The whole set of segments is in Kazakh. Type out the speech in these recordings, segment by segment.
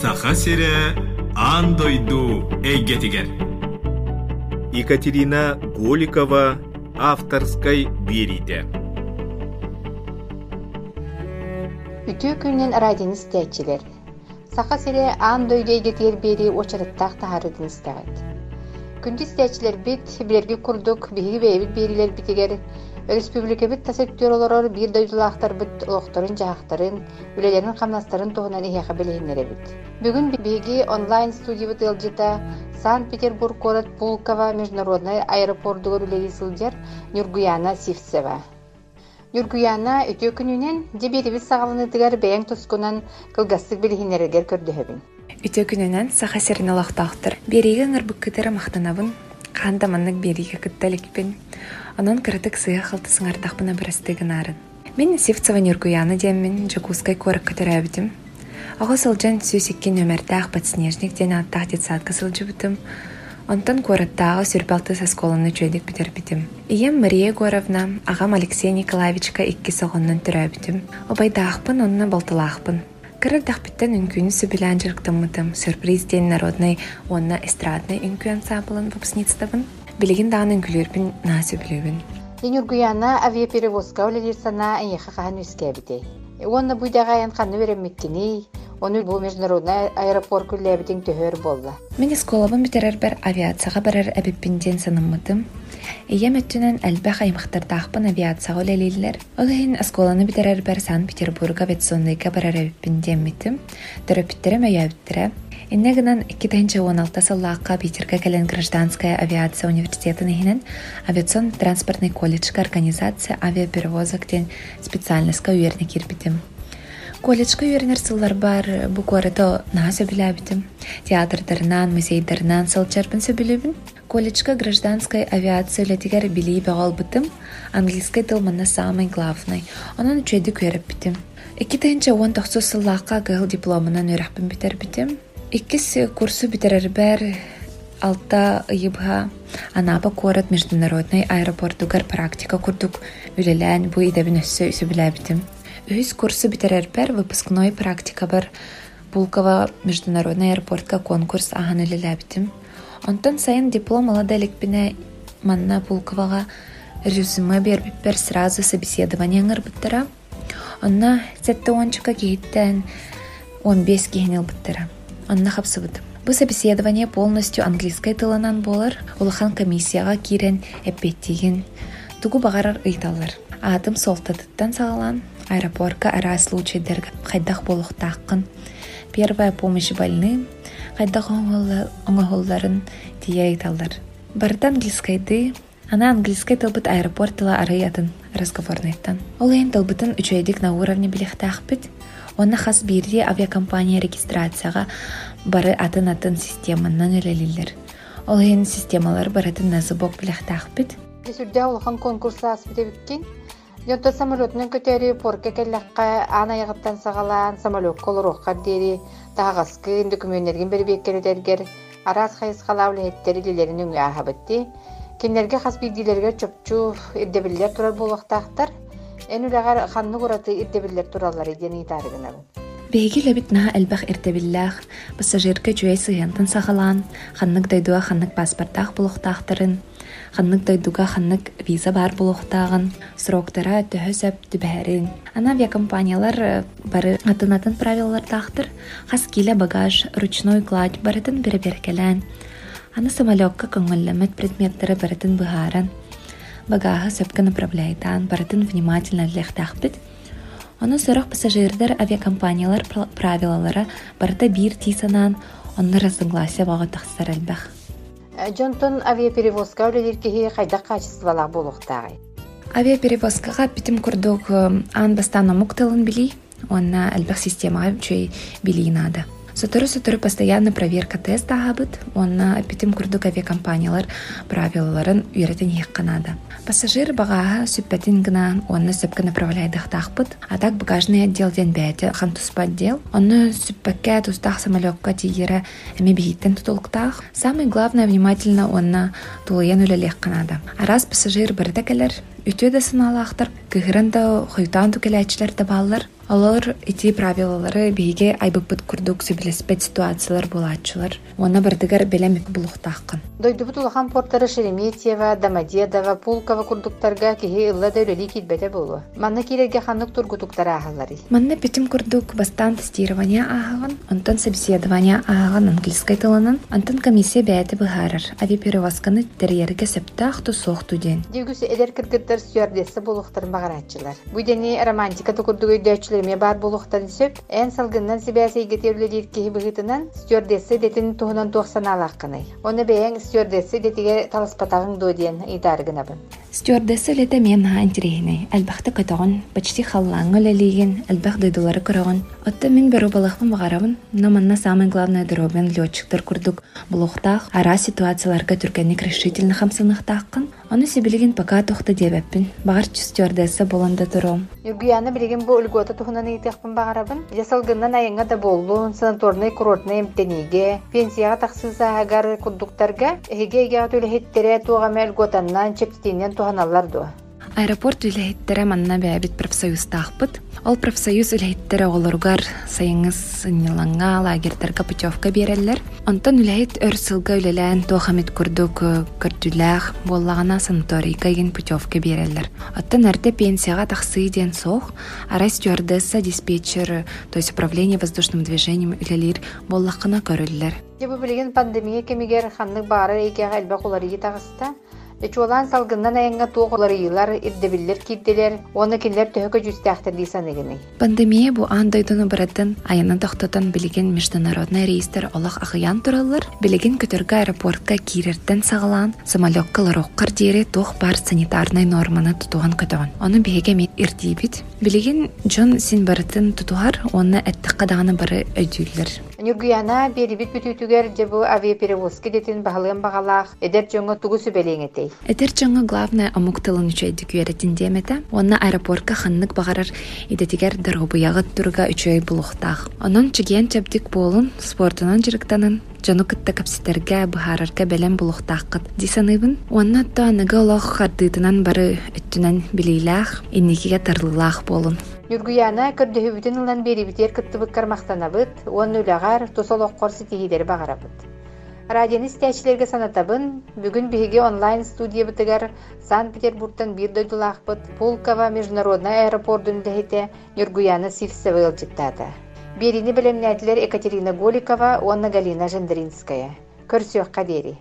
саха сире аан дойду эйгетигер Екатерина Голикова авторской берите. Үтүү күннен радион истәчилер. Саха сире аан дойдойге тиер бери очарыттақ тахарыдын истәгәт. Күнді истәчилер бит билерги курдук биһиги бэйбит берилер битигер республика бит тасыктыр олорор бир дойдулаахтар бит олохторун жаахтарын үлелерин хамнастарын туһунан иһяха билиһиннере бит. Бүгүн биги онлайн студия тылжыта Санкт-Петербург город Пулково международный аэропортугар үлеги сылдьар Нюргуяна Сивцева. Нюргуяна өтө күнүнен деберибиз сагалыныдыгар бэйэң тускунан кылгастык билиһиннерегер көрдөһөбүн. Үтө күнүнен саха серин олохтаахтар. Бериге ыңырбыккытары мактанабын. Канда маннык бериге кытталикпин. Онон кырытык сыйа халтысыңардахпына бырастыгын арын. Мен Сивцева Нюргуяна деммин Жакускай корак көтөрөбүтүм. Ага сылжан сүйсекке нөміртақ подснежник ден аттақ детсадка сылжыбытым. Онтан городтағы сүрпалты сосколыны чөйдік бітер бітім. Ием Мария Горовна, ағам Алексей Николаевичка икки соғыннан түрә бітім. Обайдақпын, онны балтылақпын. Кырырдақ біттен үнкүйін сөбілән жырқтымытым. Сюрприз ден народный, онна эстрадный үнкүйен сабылын выпускництабын. Білігін дағын үнкілербін на сөбілебін. Нюргуяна авиаперевозка үлелер сана эйеха хахан үскәбите. Онна буйдагаян ханны береммеккини, Оны бу международный аэропорт күлләбитин төһөр болла. Мен сколабын битерер бер авиацияға барар әбиппинден саныммытым. Ием өттүнен әлбәх аймақтардаақпын авиацияға өлелейлер. Олайын асколаны битерер бер Санкт-Петербург авиационныйга барар әбиппинден митим. Төрөпиттере мәйәбиттере. Инне гынан 2016 сыллааққа Питерге кәлен гражданская авиация университетін ихинен авиацион транспортный колледжка организация авиаперевозок ден специальностька үйерне кирбитим. Колледжка үйернер сыллар бар куарыта на сөбіләбітім. Театрдарынан, музейдарынан сылчарбын сөбілебін. Колледжка гражданской авиация летигер билей бағал бітім. Английский тыл манна самый главный. Онын үчөйді көріп бітім. Iki тайынча 19 сыллаққа гыл дипломынан өрәқпін бітер бітім. Иккис курсу битерер бәр алта ыйыбха Анапа город международный аэропортугар практика курдук үлелән бу идебин өссө сөбіләбітім. Үз курсы битерербер выпускной практика бар Пулково международный аэропортка конкурс ахан үлеләбитим. Онтон сайын диплом алада элекпине манна Пулковага резюме бербиппер сразу собеседование ыңырбыттара. Онна сетте ончука кейттен 15 кихенел быттара. Онна хапсыбытым. Бу собеседование полностью английской тылынан болар, улахан комиссияға кирен эппеттеген тугу багарар ыйталар. Атым солтатыттан сагалан аэропортка ара случайдерге хайдах болохтааққын. Первая помощь больным, хайдах оңоһолларын тия айталар. Барда английскайды, ана английский тылбыт аэропортыла арыятын разговорнайттан. Ол эйн тылбытын үчөйдик на уровне. Онна хас бирди авиакомпания регистрацияға бары атын-атын системаннан өлелилер. Ол эйн системалар баратын назыбок билихтаахпыт. Сүрдә улахан конкурса аспыте биккен. Йонта самолетнын көтери порка келлакка ана ягыттан сагалаан самолет колорохкар дери тагаскы документтерген бербеккенедергер арас хайыс халаулы хеттери лилерин үңө ахабытти. Кинлерге хас билдилерге чөпчү ирдебиллер турар болуктактар. Эн үлэгар ханны кураты ирдебиллер туралар иден итарыгына. Беги лебит элбах иртебиллах, пассажирка жуэй сыянтын сагалаан, ханнык дайдуа ханнык паспорттах болуктактарын, ханнык дайдуга ханнык виза бар болуктагын, сроктара төһөсөп түбәрин. Ана авиакомпаниялар бары атын-атын правилалардахтыр, хас багаж, ручной кладь барытын берберкелен. Аны самолетка көңөллөмөт предметтері барытын быһааран. Багаһы сөпкө направляйтан, барытын внимательно лехтахпыт, Оны сырық пассажирдар авиакомпаниялар правилалары барыта бир тисанан онны разыглася бага тахсар элбах. Жонтон авиаперевозка үлелер кеһи хайдак качестволах болуктагы. Авиаперевозкага битим курдук ан бастан омук тылын били, онна элбах системага чөй били нада. Сотору-сотору постоянно проверка теста агабыт, онна битим курдук авиакомпаниялар правилаларын үйрәтен хекканада. Пассажир багаға сүппәтин гына онны сөпкө направляйдық тақпыт, а так багажный отдел ден хан туспа отдел, онны сүппәкке тустақ самолетка тигері әме бейттен тутулықтақ. Самый главное внимательно онна тулыен үлелек канада. А раз пассажир бірді келер, үтө да сыналақтар, кыгырын да хойтан түкеләчілер да баллар, Олар ити правилалары биге айбыппыт курдук сүбилеспет ситуациялар булаачылар. Уона бардыгар белем булуктааккын. Дойдубут улахан порттары Шереметьева, Домодедово, Пулково курдуктарга киһи ылла да өлели китбете болу. Манна кирерге ханнык тургутуктар ахалары. Манна петим курдук бастан тестирование ааган, онтон собеседование ааган английской тылынан, онтон комиссия бәйті быхарар. Ави перевозканы терьерге септах ту соқту ден. Дегүсі эдер кыргыттар стюардессы болуқтарын бағаратчылар. Бұйдені романтика tukurduk öydöçlerime boluqtan söp, en salgından sibäse getirlidir ki bıgıtынан stewardesse detin tuhunan 90 alaqkany. Onu beýen stewardesse detige talaspatagın do diyen idargına bın. Стюардесса лете мен ха интересне. Албахта катагон, почти халлаңы лелиген, албах дойдулары көрөгөн. Отта мен беру балахмын багарабын, но манна самый главный дробен летчиктер курдук. Булухтах ара ситуацияларга түркенник решительно хамсыныктаккын. Оны сибилеген пока тохта дебеппин. Багарчы стюардесса боланда туром. Юргияны билеген бу үлгөтө тухунан ыйтыхпын багарабын. Жасалгыннан айыңа да болду, санаторный курортный эмтениге, пенсияга таксызаагар курдуктарга, эге эге төлөһеттере туга мел готаннан чептинен туганаллар ду. Аэропорт үлэһиттерэ манна бэбит профсоюз таахпыт. Ол профсоюз үлэһиттерэ олоругар сайыңыз нилаңга лагертерге путевка береллер. Онтон үлэһит өр сылга үлэлэн туахамит курдук көрдүлээх боллагана санаторийга ген путевка береллер. Оттон эрде пенсияга тахсый ден соох, ара стюардесса, диспетчер, то есть управление воздушным движением үлэлир боллакына көрүллер. Дебу билеген пандемия кемигер ханнык бары эйге элбе кулары тагыста. Эчуалан салгыннан айыңа туғылары йылар ирдебиллер кидделер, оны киллер төһөкө жүстәхтер дисаныгыны. Пандемия бу андайдыны баратын айына тохтотан билеген международный рейстер олах ахыян тураллар, билеген көтөргө аэропортка кирерден сагалан, самолетка лароккар диэри тух бар санитарный норманы тутуган көтөгөн. Оны биһиге мен ирдибит. Билеген Джон син тутугар, оны әттәккә даганы бары өйдүллер. Нюргуяна берибит бүтүтүгер жебу авиаперевозки детин бағалыгын бағалах, эдер жоңо тугу сүбелеңетей. Этер жаңы главная омук тылын үчөйдү күеретин демете, онна аэропортка ханнык багарар идетигер даробуягы турга үчөй булуктах. Онон чиген чаптик болун спортунан жырыктанын жону кытта капситерге быхарарга белем булуктааккыт дисаныбын уанна то аныга олох хардыытынан бары өттүнен билейлаах инникиге тарлылаах болун Юргуяна көрдөһүбүтүн ылан берибитер кыттыбык кармактанабыт, он үлягар тусолоккор ситихидер багарабыт. Радионы стячилерге санатабын, бүгүн биһиге онлайн студия бытыгар Санкт-Петербургтан бир дойдулаахпыт Пулково международный аэропортун дехите Юргуяна Сивсева ылчыктата. Берини белемнәтилер Екатерина Голикова, Онна Галина Жендринская. Көрсөк кадери.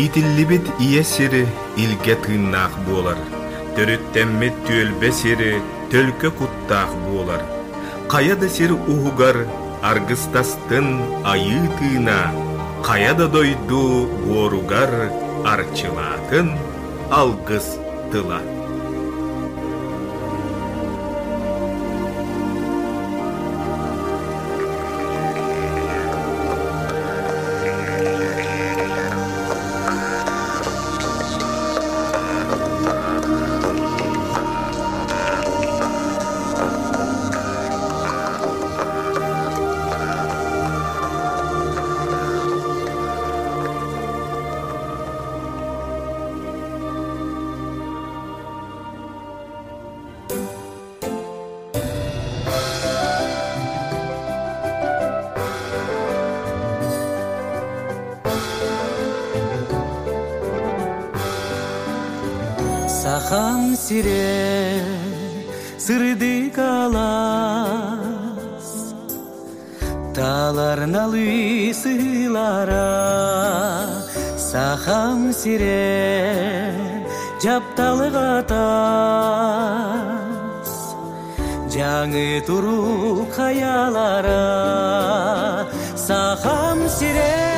Иитиллибит ие сири илге тыыннаах буолар. Төрүттэммит түөлбе сири төлкө куттаах буолар. Каяда сир уһугар аргыстастын айыы тыына, каяда дойду буоругар арчылаатын алгыс тыла. Сахан сире сырды калас. Талар налы сылара Сахам сире жапталыга тас Жаңы туру хаялара. Сахам сире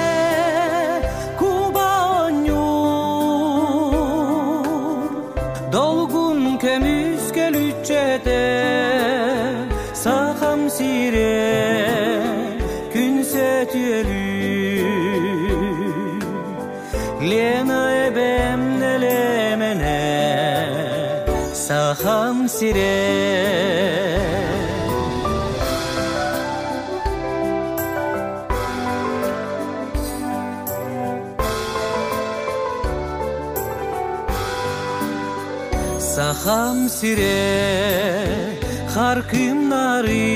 Saham sire сахам сире харкымнары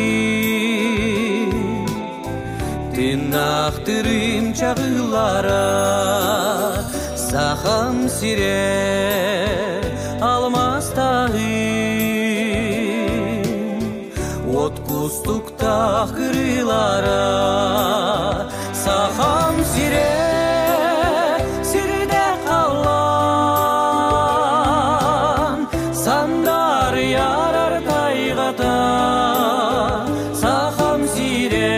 тынактырым чагылара. Сахам сире. Кустукта кырылара сахам сире сирде калган сандар ярар тайгата сахам сире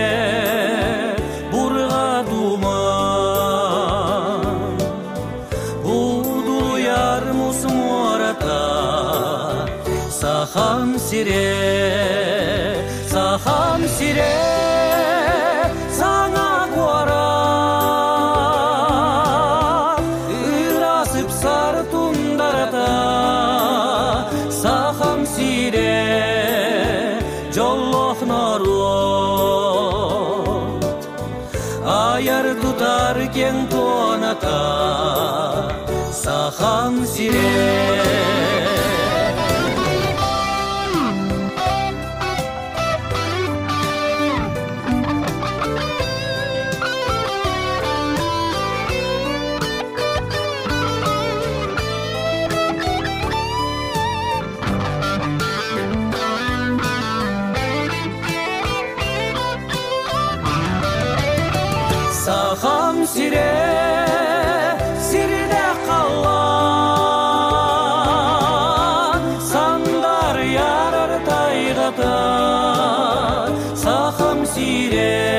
бурга думан. Будуяр мусмората сахам сире. Сире саңа куара ырасып сар тундарата сахам сире жоллохнорот аяр тутар кең тоната сахам сире сахам